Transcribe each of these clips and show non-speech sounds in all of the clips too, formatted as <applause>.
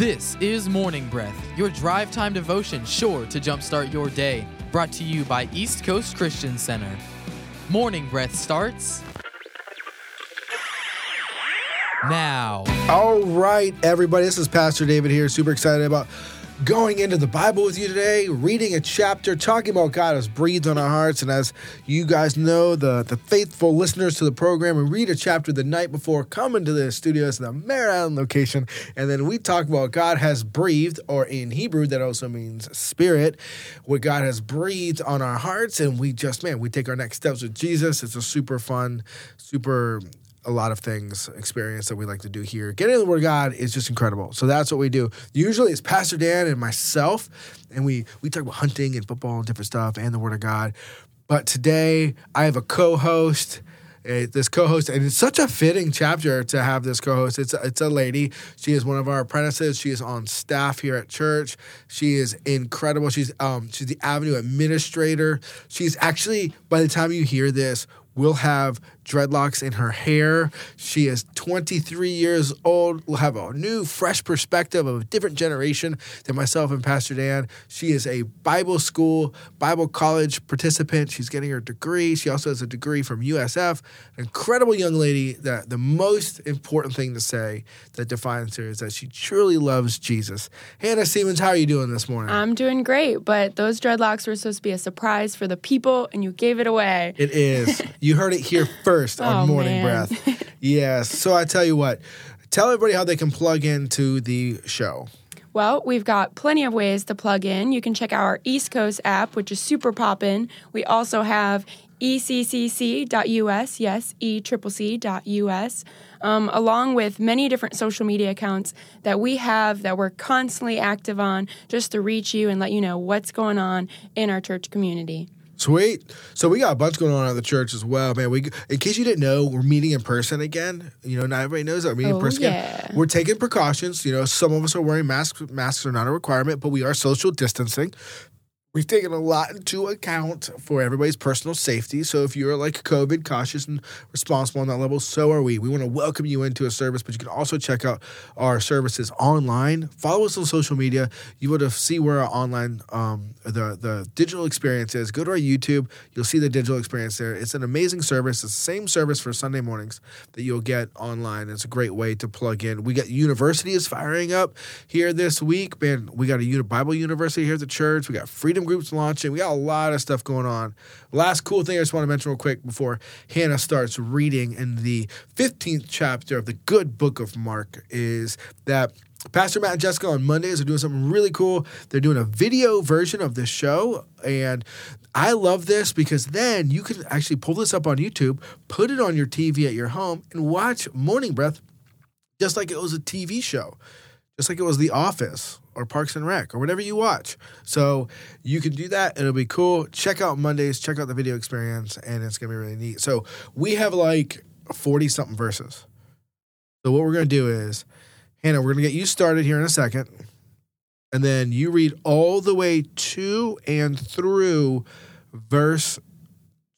This is Morning Breath, your drive time devotion sure to jumpstart your day. Brought to you by East Coast Christian Center. Morning Breath starts now. All right, everybody, this is Pastor David here. Super excited about going into the Bible with you today, reading a chapter, talking about God has breathed on our hearts. And as you guys know, the, the faithful listeners to the program, we read a chapter the night before coming to the studios in the Merritt Island location. And then we talk about God has breathed, or in Hebrew, that also means spirit, what God has breathed on our hearts. And we just, man, we take our next steps with Jesus. It's a super fun, super a lot of things experience that we like to do here. Getting in the Word of God is just incredible. So that's what we do. Usually it's Pastor Dan and myself, and we we talk about hunting and football and different stuff and the Word of God. But today I have a co-host. This co-host, and it's such a fitting chapter to have this co-host. It's a, it's a lady. She is one of our apprentices. She is on staff here at church. She is incredible. She's um she's the Avenue administrator. She's actually by the time you hear this, we'll have dreadlocks in her hair. She is 23 years old, will have a new, fresh perspective of a different generation than myself and Pastor Dan. She is a Bible school, Bible college participant. She's getting her degree. She also has a degree from USF. An incredible young lady that the most important thing to say that defines her is that she truly loves Jesus. Hannah Siemens, how are you doing this morning? I'm doing great, but those dreadlocks were supposed to be a surprise for the people, and you gave it away. It is. you heard it here first <laughs> on Oh, Morning man. Breath. <laughs> yes. So I tell you what, tell everybody how they can plug into the show. Well, we've got plenty of ways to plug in. You can check out our East Coast app, which is super poppin'. We also have eccc.us, yes, E eCCC.us, um, along with many different social media accounts that we have that we're constantly active on just to reach you and let you know what's going on in our church community. Sweet. So we got a bunch going on at the church as well, man. We, in case you didn't know, we're meeting in person again. You know, not everybody knows that we're meeting in Oh, person yeah. again. We're taking precautions. You know, some of us are wearing masks. Masks are not a requirement, but we are social distancing. We've taken a lot into account for everybody's personal safety. So if you're like COVID cautious and responsible on that level, so are we. We want to welcome you into a service, but you can also check out our services online. Follow us on social media. You would see where our online um, the the digital experience is. Go to our YouTube. You'll see the digital experience there. It's an amazing service. It's the same service for Sunday mornings that you'll get online. It's a great way to plug in. We got university is firing up here this week. Man, we got a Bible university here at the church. We got freedom groups launching. We got a lot of stuff going on. Last cool thing I just want to mention real quick before Hannah starts reading in the 15th chapter of the good book of Mark is that Pastor Matt and Jessica on Mondays are doing something really cool. They're doing a video version of this show. And I love this because then you can actually pull this up on YouTube, put it on your TV at your home, and watch Morning Breath just like it was a TV show, just like it was The Office or Parks and Rec or whatever you watch. So you can do that. It'll be cool. Check out Mondays, check out the video experience, and it's going to be really neat. So we have like 40 something verses. So what we're going to do is, Hannah, we're going to get you started here in a second. And then you read all the way to and through verse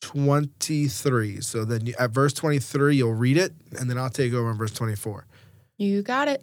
23. So then at verse 23, you'll read it, and then I'll take over in verse 24. You got it.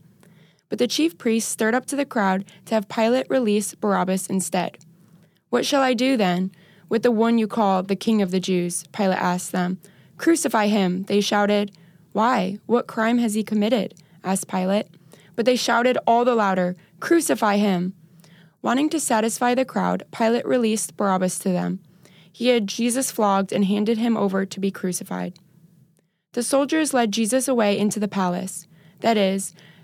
But the chief priests stirred up to the crowd to have Pilate release Barabbas instead. What shall I do then with the one you call the King of the Jews? Pilate asked them. Crucify him, they shouted. Why? What crime has he committed? asked Pilate. But they shouted all the louder, Crucify him! Wanting to satisfy the crowd, Pilate released Barabbas to them. He had Jesus flogged and handed him over to be crucified. The soldiers led Jesus away into the palace, that is,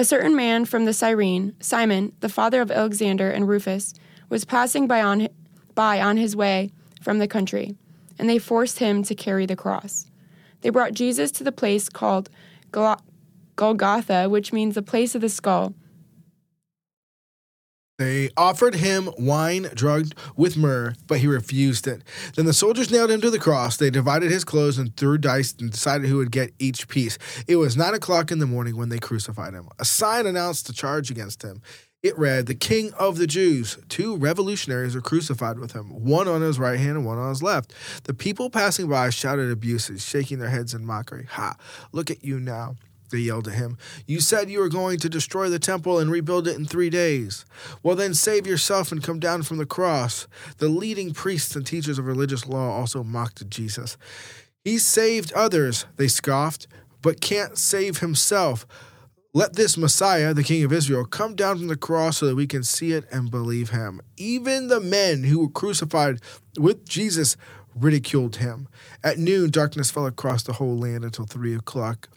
A certain man from the Cyrene, Simon, the father of Alexander and Rufus, was passing by on, by on his way from the country, and they forced him to carry the cross. They brought Jesus to the place called Golgotha, which means the place of the skull they offered him wine drugged with myrrh, but he refused it. Then the soldiers nailed him to the cross. They divided his clothes and threw dice and decided who would get each piece. It was nine o'clock in the morning when they crucified him. A sign announced the charge against him. It read, The King of the Jews. Two revolutionaries are crucified with him, one on his right hand and one on his left. The people passing by shouted abuses, shaking their heads in mockery. Ha, look at you now. They yelled at him. You said you were going to destroy the temple and rebuild it in three days. Well, then save yourself and come down from the cross. The leading priests and teachers of religious law also mocked Jesus. He saved others, they scoffed, but can't save himself. Let this Messiah, the King of Israel, come down from the cross so that we can see it and believe him. Even the men who were crucified with Jesus ridiculed him. At noon, darkness fell across the whole land until three o'clock.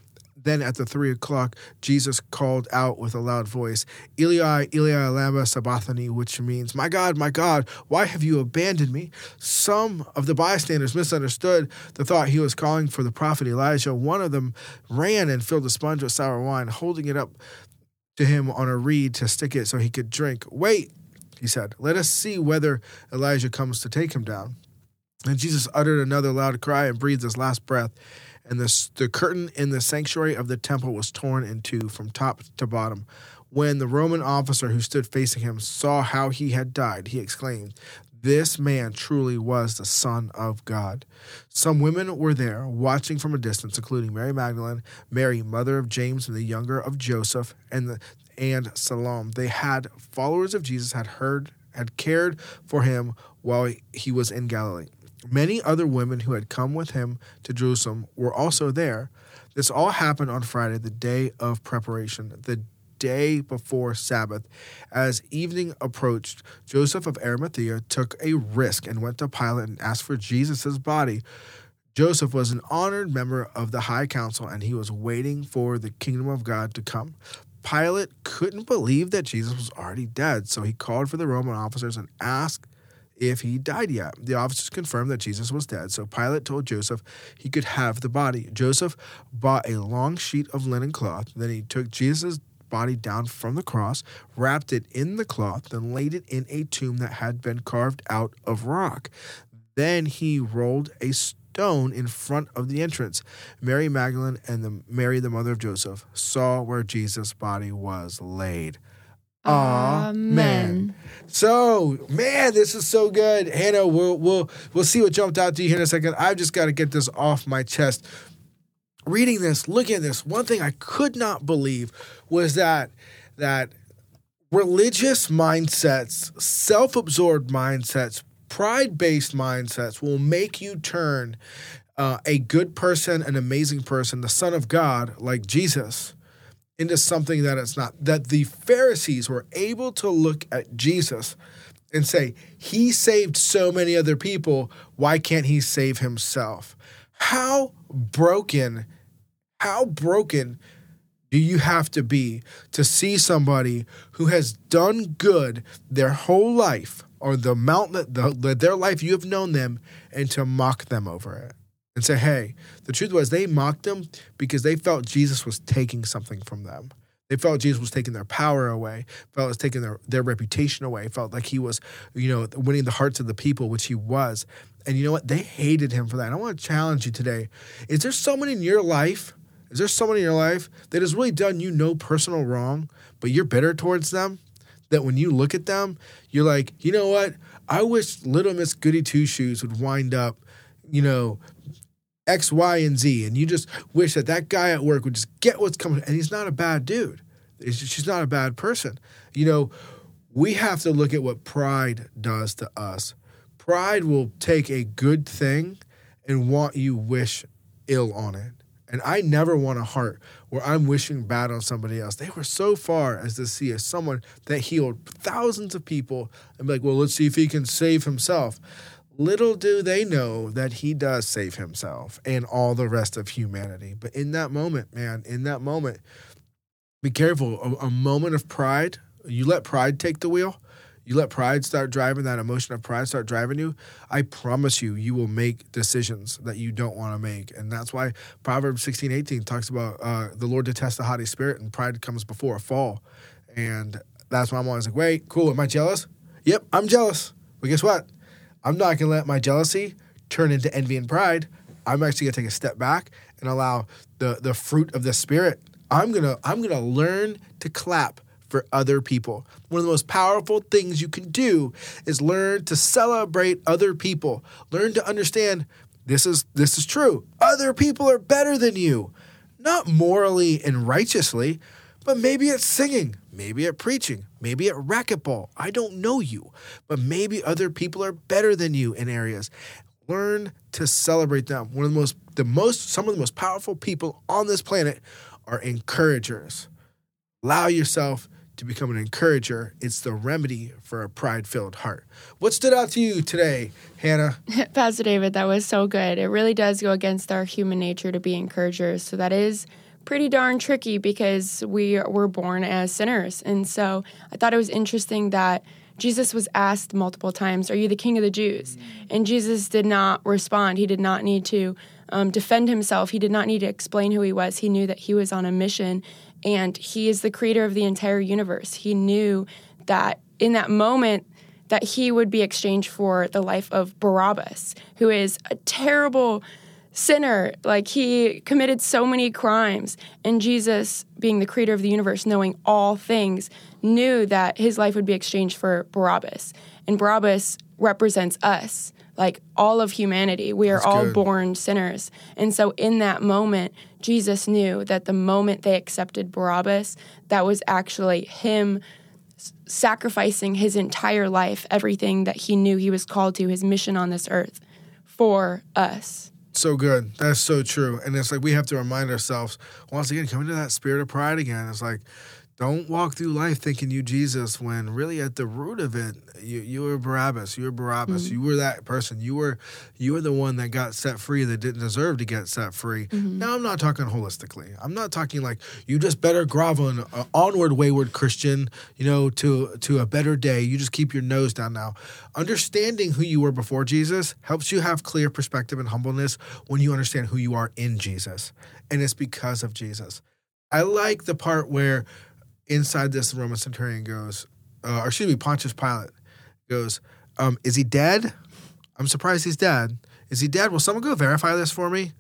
Then at the three o'clock, Jesus called out with a loud voice, Eli, Eli, lama sabachthani, which means, My God, my God, why have you abandoned me? Some of the bystanders misunderstood the thought he was calling for the prophet Elijah. One of them ran and filled a sponge with sour wine, holding it up to him on a reed to stick it so he could drink. Wait, he said, let us see whether Elijah comes to take him down. And Jesus uttered another loud cry and breathed his last breath and the, the curtain in the sanctuary of the temple was torn in two from top to bottom. When the Roman officer who stood facing him saw how he had died, he exclaimed, This man truly was the Son of God. Some women were there, watching from a distance, including Mary Magdalene, Mary, mother of James and the younger of Joseph, and, the, and Salome. They had followers of Jesus, had heard, had cared for him while he was in Galilee. Many other women who had come with him to Jerusalem were also there. This all happened on Friday, the day of preparation, the day before Sabbath. As evening approached, Joseph of Arimathea took a risk and went to Pilate and asked for Jesus' body. Joseph was an honored member of the high council and he was waiting for the kingdom of God to come. Pilate couldn't believe that Jesus was already dead, so he called for the Roman officers and asked if he died yet. The officers confirmed that Jesus was dead, so Pilate told Joseph he could have the body. Joseph bought a long sheet of linen cloth. Then he took Jesus' body down from the cross, wrapped it in the cloth, then laid it in a tomb that had been carved out of rock. Then he rolled a stone in front of the entrance. Mary Magdalene and the Mary, the mother of Joseph, saw where Jesus' body was laid. Amen. So, man, this is so good. Hannah, we'll we'll we'll see what jumped out to you here in a second. I've just got to get this off my chest. Reading this, looking at this, one thing I could not believe was that that religious mindsets, self-absorbed mindsets, pride-based mindsets will make you turn uh, a good person, an amazing person, the Son of God, like Jesus into something that it's not. That the Pharisees were able to look at Jesus and say, He saved so many other people. Why can't He save Himself? How broken, how broken do you have to be to see somebody who has done good their whole life or the amount that the, their life you have known them and to mock them over it? And say, hey, the truth was they mocked him because they felt Jesus was taking something from them. They felt Jesus was taking their power away, felt was taking their, their reputation away, felt like he was, you know, winning the hearts of the people, which he was. And you know what? They hated him for that. And I want to challenge you today. Is there someone in your life? Is there someone in your life that has really done you no personal wrong, but you're bitter towards them? that when you look at them, you're like, you know what? I wish Little Miss Goody Two Shoes would wind up, you know, X, Y, and Z. And you just wish that that guy at work would just get what's coming. And he's not a bad dude. she's not a bad person. You know, we have to look at what pride does to us. Pride will take a good thing and want you wish ill on it. And I never want a heart where I'm wishing bad on somebody else. They were so far as to see as someone that healed thousands of people and be like, well, let's see if he can save himself. Little do they know that he does save himself and all the rest of humanity. But in that moment, man, in that moment, be careful. A, a moment of pride, you let pride take the wheel you let pride start driving, that emotion of pride start driving you, I promise you, you will make decisions that you don't want to make. And that's why Proverbs 16, 18 talks about uh, the Lord detests the haughty spirit and pride comes before a fall. And that's why I'm always like, wait, cool, am I jealous? Yep, I'm jealous. But guess what? I'm not going to let my jealousy turn into envy and pride. I'm actually going to take a step back and allow the, the fruit of the spirit. I'm going to I'm going to learn to clap for other people. One of the most powerful things you can do is learn to celebrate other people. Learn to understand this is this is true. Other people are better than you. Not morally and righteously, but maybe it's singing, maybe at preaching, maybe at racquetball. I don't know you, but maybe other people are better than you in areas. Learn to celebrate them. One of the most the most some of the most powerful people on this planet are encouragers. Allow yourself to become an encourager. It's the remedy for a pride filled heart. What stood out to you today, Hannah? <laughs> Pastor David, that was so good. It really does go against our human nature to be encouragers. So that is pretty darn tricky because we were born as sinners. And so I thought it was interesting that Jesus was asked multiple times, Are you the king of the Jews? And Jesus did not respond. He did not need to um, defend himself. He did not need to explain who he was. He knew that he was on a mission and he is the creator of the entire universe. He knew that in that moment that he would be exchanged for the life of Barabbas, who is a terrible sinner. Like he committed so many crimes. And Jesus, being the creator of the universe, knowing all things, knew that his life would be exchanged for Barabbas. And Barabbas represents us, like all of humanity. We are That's all good. born sinners. And so in that moment, Jesus knew that the moment they accepted Barabbas, that was actually him sacrificing his entire life, everything that he knew he was called to, his mission on this earth for us. So good. That's so true. And it's like we have to remind ourselves once again, coming to that spirit of pride again. It's like don't walk through life thinking you Jesus when really at the root of it, you, you were Barabbas. You were Barabbas. Mm-hmm. You were that person. You were you were the one that got set free that didn't deserve to get set free. Mm-hmm. Now I'm not talking holistically. I'm not talking like you just better grovel an uh, onward wayward Christian, you know, to to a better day. You just keep your nose down now. Understanding who you were before Jesus helps you have clear perspective and humbleness when you understand who you are in Jesus. And it's because of Jesus. I like the part where inside this Roman centurion goes, uh, or excuse me, Pontius Pilate goes, um, "Is he dead? I'm surprised he's dead. Is he dead? Will someone go verify this for me?"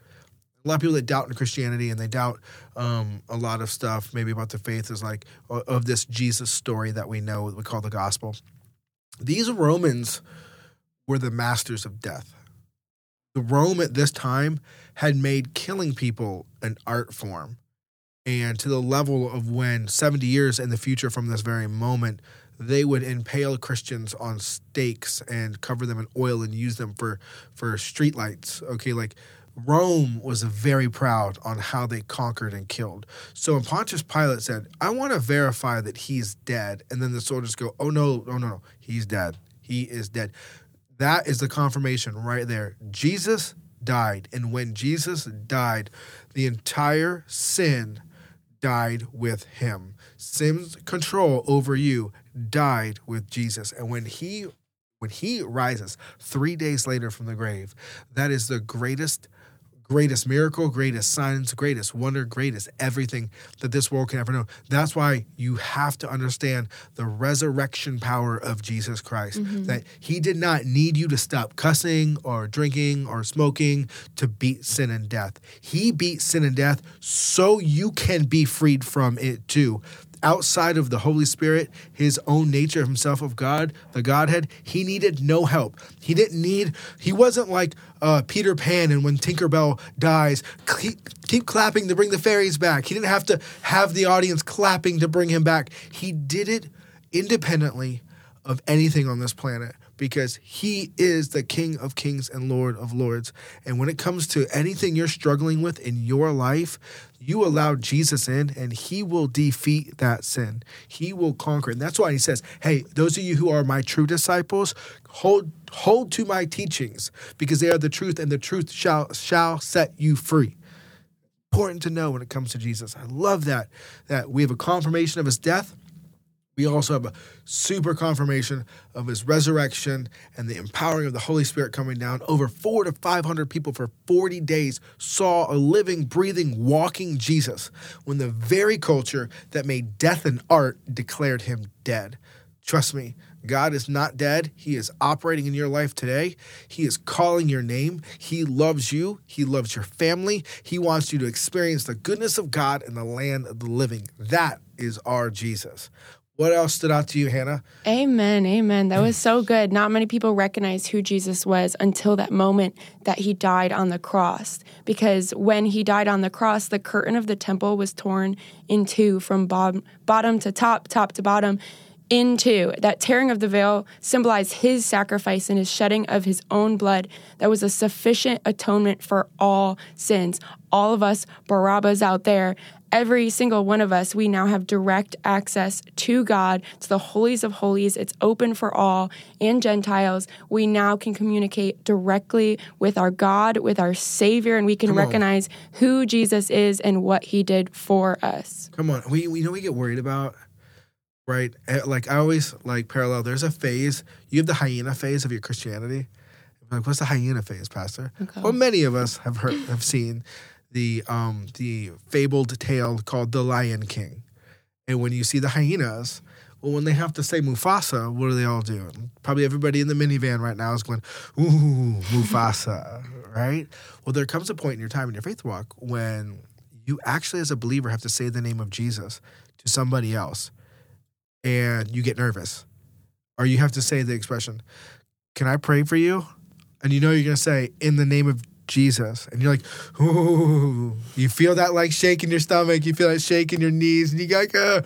A lot of people that doubt in Christianity and they doubt um, a lot of stuff, maybe about the faith, is like of this Jesus story that we know we call the gospel. These Romans were the masters of death. The Rome at this time had made killing people an art form and to the level of when 70 years in the future from this very moment they would impale Christians on stakes and cover them in oil and use them for for streetlights. Okay, like Rome was very proud on how they conquered and killed. So when Pontius Pilate said, "I want to verify that he's dead," and then the soldiers go, "Oh no, oh no, no, he's dead. He is dead." That is the confirmation right there. Jesus died, and when Jesus died, the entire sin died with him. Sin's control over you died with Jesus. And when he when he rises 3 days later from the grave, that is the greatest greatest miracle, greatest signs, greatest wonder, greatest everything that this world can ever know. That's why you have to understand the resurrection power of Jesus Christ. Mm-hmm. That he did not need you to stop cussing or drinking or smoking to beat sin and death. He beat sin and death so you can be freed from it too. Outside of the Holy Spirit, his own nature himself of God, the Godhead, he needed no help. He didn't need, he wasn't like uh, Peter Pan and when Tinkerbell dies, keep, keep clapping to bring the fairies back. He didn't have to have the audience clapping to bring him back. He did it independently of anything on this planet because he is the King of Kings and Lord of Lords. And when it comes to anything you're struggling with in your life, you allow Jesus in and he will defeat that sin. He will conquer. And that's why he says, Hey, those of you who are my true disciples, hold hold to my teachings, because they are the truth, and the truth shall shall set you free. Important to know when it comes to Jesus. I love that that we have a confirmation of his death we also have a super confirmation of his resurrection and the empowering of the Holy Spirit coming down. Over four to 500 people for 40 days saw a living, breathing, walking Jesus when the very culture that made death and art declared him dead. Trust me, God is not dead. He is operating in your life today. He is calling your name. He loves you. He loves your family. He wants you to experience the goodness of God in the land of the living. That is our Jesus. What else stood out to you, Hannah? Amen. Amen. That was <clears throat> so good. Not many people recognize who Jesus was until that moment that he died on the cross. Because when he died on the cross, the curtain of the temple was torn in two from bottom to top, top to bottom into. That tearing of the veil symbolized his sacrifice and his shedding of his own blood that was a sufficient atonement for all sins. All of us Barabbas out there every single one of us, we now have direct access to God, to the holies of holies. It's open for all and Gentiles. We now can communicate directly with our God, with our Savior, and we can recognize who Jesus is and what he did for us. Come on. We, we know we get worried about right? Eh, like I always like parallel. There's a phase. You have the hyena phase of your Christianity. Like, what's the hyena phase, Pastor? Okay. Well, many of us have heard, have seen the um the fabled tale called The Lion King. And when you see the hyenas, well, when they have to say Mufasa, what do they all do? Probably everybody in the minivan right now is going, "Ooh, Mufasa!" <laughs> right? Well, there comes a point in your time in your faith walk when you actually, as a believer, have to say the name of Jesus to somebody else, and you get nervous, or you have to say the expression, "Can I pray for you?" And you know you're going to say, "In the name of Jesus. And you're like, ooh, you feel that like shaking your stomach, you feel that shaking your knees, and you go, like, uh.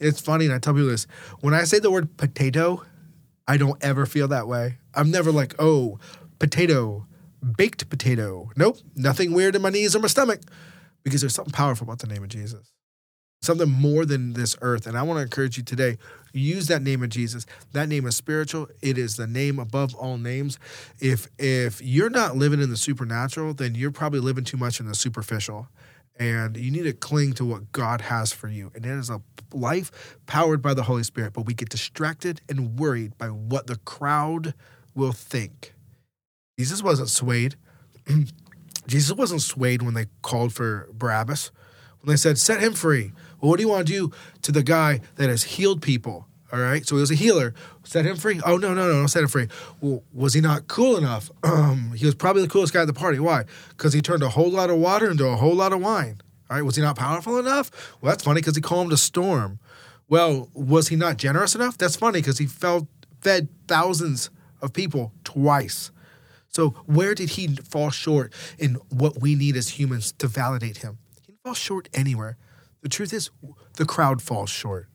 it's funny. And I tell people this when I say the word potato, I don't ever feel that way. I'm never like, oh, potato, baked potato. Nope, nothing weird in my knees or my stomach because there's something powerful about the name of Jesus something more than this earth. And I want to encourage you today use that name of Jesus. That name is spiritual. It is the name above all names. If if you're not living in the supernatural, then you're probably living too much in the superficial. And you need to cling to what God has for you. And it is a life powered by the Holy Spirit. But we get distracted and worried by what the crowd will think. Jesus wasn't swayed. <clears throat> Jesus wasn't swayed when they called for Barabbas. When they said, set him free. Well, what do you want to do to the guy that has healed people? All right. So he was a healer. Set him free. Oh, no, no, no, no, set him free. Well, was he not cool enough? Um, <clears throat> he was probably the coolest guy at the party. Why? Because he turned a whole lot of water into a whole lot of wine. All right. Was he not powerful enough? Well, that's funny because he calmed a storm. Well, was he not generous enough? That's funny because he felt, fed thousands of people twice. So, where did he fall short in what we need as humans to validate him? He fall short anywhere. The truth is, the crowd falls short.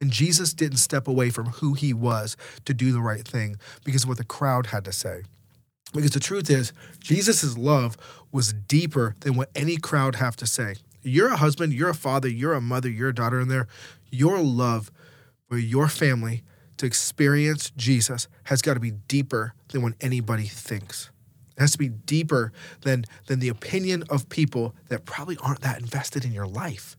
And Jesus didn't step away from who he was to do the right thing because of what the crowd had to say. Because the truth is, Jesus' love was deeper than what any crowd have to say. You're a husband, you're a father, you're a mother, you're a daughter in there. Your love for your family to experience Jesus has got to be deeper than what anybody thinks. It has to be deeper than, than the opinion of people that probably aren't that invested in your life.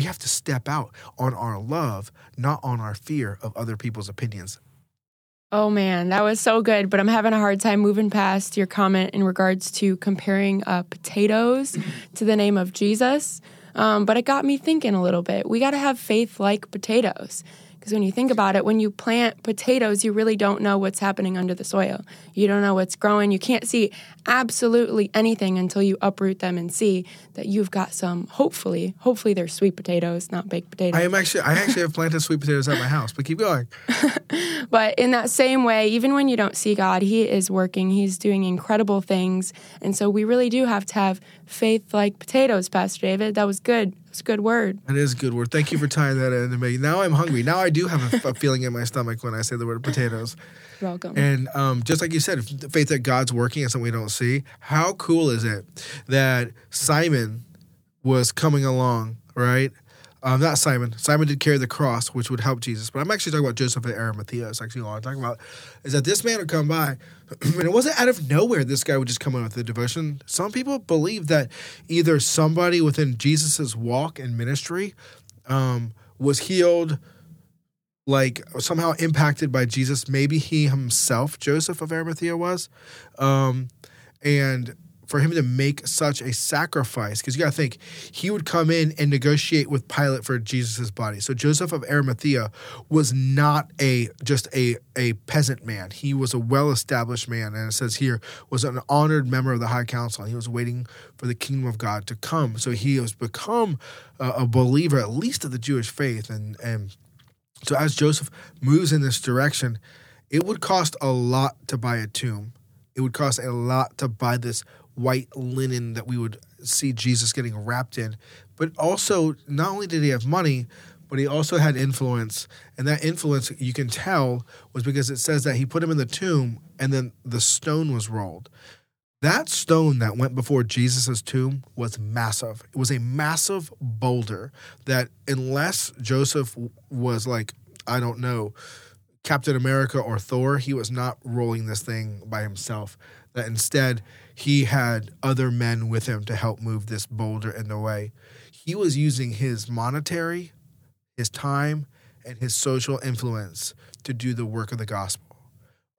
We have to step out on our love, not on our fear of other people's opinions. Oh man, that was so good. But I'm having a hard time moving past your comment in regards to comparing uh, potatoes to the name of Jesus. Um, but it got me thinking a little bit. We got to have faith like potatoes. Because when you think about it, when you plant potatoes, you really don't know what's happening under the soil. You don't know what's growing. You can't see absolutely anything until you uproot them and see that you've got some. Hopefully, hopefully they're sweet potatoes, not baked potatoes. I am actually I actually have planted sweet potatoes at my house, but keep going. <laughs> But in that same way, even when you don't see God, He is working. He's doing incredible things. And so we really do have to have faith like potatoes, Pastor David. That was good. It's a good word. That is a good word. Thank you for tying that into me. Now I'm hungry. Now I do have a, a feeling in my stomach when I say the word potatoes. Welcome. And um, just like you said, faith that God's working is something we don't see. How cool is it that Simon was coming along, right? Um, not Simon. Simon did carry the cross, which would help Jesus. But I'm actually talking about Joseph of Arimathea. It's actually all I'm talking about. Is that this man would come by, <clears throat> and it wasn't out of nowhere this guy would just come in with the devotion. Some people believe that either somebody within Jesus's walk and ministry um, was healed, like somehow impacted by Jesus. Maybe he himself, Joseph of Arimathea, was. Um, and for him to make such a sacrifice, because you got to think, he would come in and negotiate with Pilate for Jesus' body. So Joseph of Arimathea was not a just a, a peasant man. He was a well-established man, and it says here, was an honored member of the high council. He was waiting for the kingdom of God to come. So he has become a, a believer, at least of the Jewish faith. And, and so as Joseph moves in this direction, it would cost a lot to buy a tomb. It would cost a lot to buy this white linen that we would see Jesus getting wrapped in. But also, not only did he have money, but he also had influence. And that influence, you can tell, was because it says that he put him in the tomb and then the stone was rolled. That stone that went before Jesus' tomb was massive. It was a massive boulder that, unless Joseph was like, I don't know, Captain America or Thor, he was not rolling this thing by himself. That instead, he had other men with him to help move this boulder in the way. He was using his monetary, his time, and his social influence to do the work of the gospel.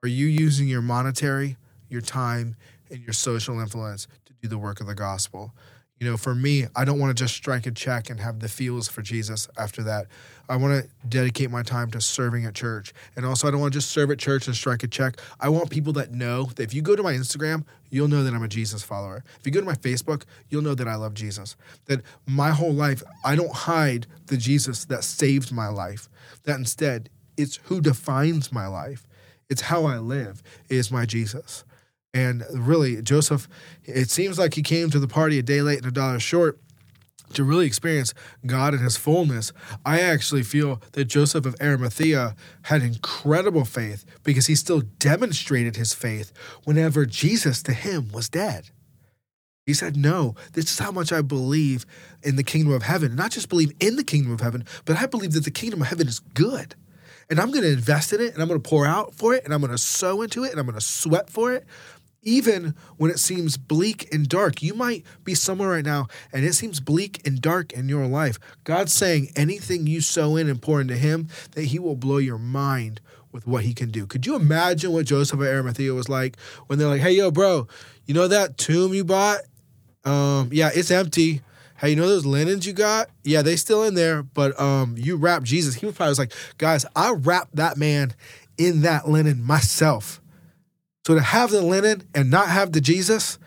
Are you using your monetary, your time, and your social influence to do the work of the gospel? You know, for me, I don't want to just strike a check and have the feels for Jesus after that. I want to dedicate my time to serving at church. And also, I don't want to just serve at church and strike a check. I want people that know that if you go to my Instagram, you'll know that I'm a Jesus follower. If you go to my Facebook, you'll know that I love Jesus. That my whole life, I don't hide the Jesus that saved my life. That instead, it's who defines my life. It's how I live is my Jesus. And really, Joseph, it seems like he came to the party a day late and a dollar short to really experience God in his fullness. I actually feel that Joseph of Arimathea had incredible faith because he still demonstrated his faith whenever Jesus to him was dead. He said, No, this is how much I believe in the kingdom of heaven. Not just believe in the kingdom of heaven, but I believe that the kingdom of heaven is good. And I'm going to invest in it and I'm going to pour out for it and I'm going to sow into it and I'm going to sweat for it even when it seems bleak and dark. You might be somewhere right now and it seems bleak and dark in your life. God's saying anything you sow in and pour into Him, that He will blow your mind with what He can do. Could you imagine what Joseph of Arimathea was like when they're like, hey, yo, bro, you know that tomb you bought? Um, yeah, it's empty. Hey, you know those linens you got? Yeah, they still in there, but um, you wrapped Jesus. He was probably like, guys, I wrapped that man in that linen myself. So to have the linen and not have the Jesus,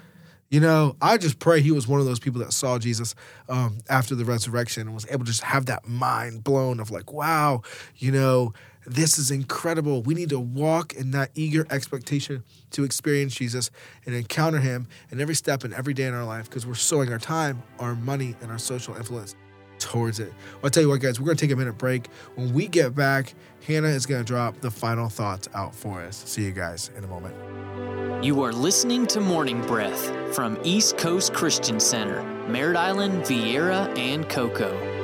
you know, I just pray he was one of those people that saw Jesus um, after the resurrection and was able to just have that mind blown of like, wow, you know, this is incredible. We need to walk in that eager expectation to experience Jesus and encounter him in every step and every day in our life because we're sowing our time, our money, and our social influence towards it. Well, I'll tell you what, guys, we're going to take a minute break. When we get back, Hannah is going to drop the final thoughts out for us. See you guys in a moment. You are listening to Morning Breath from East Coast Christian Center, Merritt Island, Viera, and Cocoa.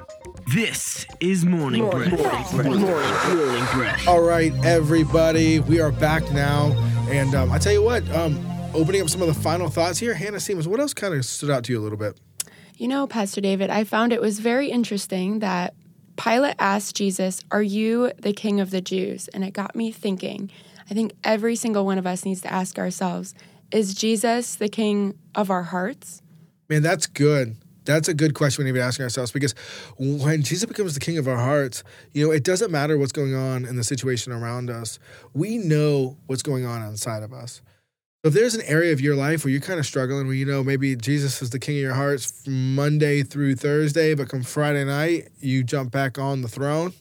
This is Morning Breath. Morning Breath. All right, everybody, we are back now, and um, I tell you what, um, opening up some of the final thoughts here, Hannah Siemens, what else kind of stood out to you a little bit? You know, Pastor David, I found it was very interesting that Pilate asked Jesus, Are you the king of the Jews? And it got me thinking. I think every single one of us needs to ask ourselves, Is Jesus the king of our hearts? Man, that's good. That's a good question we need to be asking ourselves because when Jesus becomes the king of our hearts, you know, it doesn't matter what's going on in the situation around us. We know what's going on inside of us. So if there's an area of your life where you're kind of struggling, where you know maybe Jesus is the king of your hearts Monday through Thursday, but come Friday night, you jump back on the throne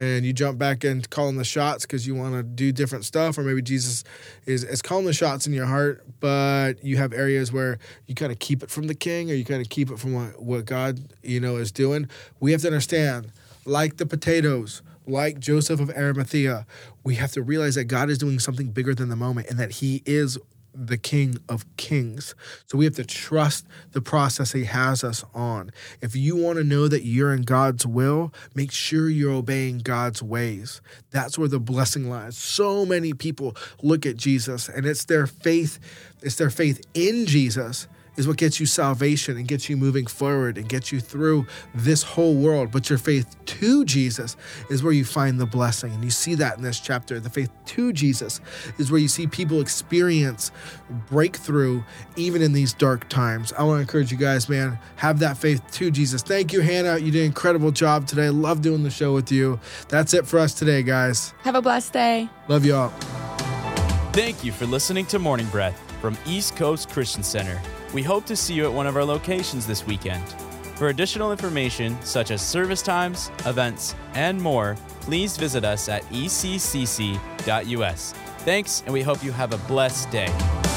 and you jump back in calling the shots because you want to do different stuff, or maybe Jesus is, is calling the shots in your heart, but you have areas where you kind of keep it from the king or you kind of keep it from what, what God, you know, is doing. We have to understand, like the potatoes, like Joseph of Arimathea, we have to realize that God is doing something bigger than the moment and that he is the King of Kings. So we have to trust the process He has us on. If you want to know that you're in God's will, make sure you're obeying God's ways. That's where the blessing lies. So many people look at Jesus and it's their faith, it's their faith in Jesus is what gets you salvation and gets you moving forward and gets you through this whole world. But your faith to Jesus is where you find the blessing. And you see that in this chapter. The faith to Jesus is where you see people experience breakthrough even in these dark times. I want to encourage you guys, man, have that faith to Jesus. Thank you, Hannah. You did an incredible job today. Love doing the show with you. That's it for us today, guys. Have a blessed day. Love y'all. Thank you for listening to Morning Breath from East Coast Christian Center. We hope to see you at one of our locations this weekend. For additional information, such as service times, events, and more, please visit us at eccc.us. Thanks, and we hope you have a blessed day.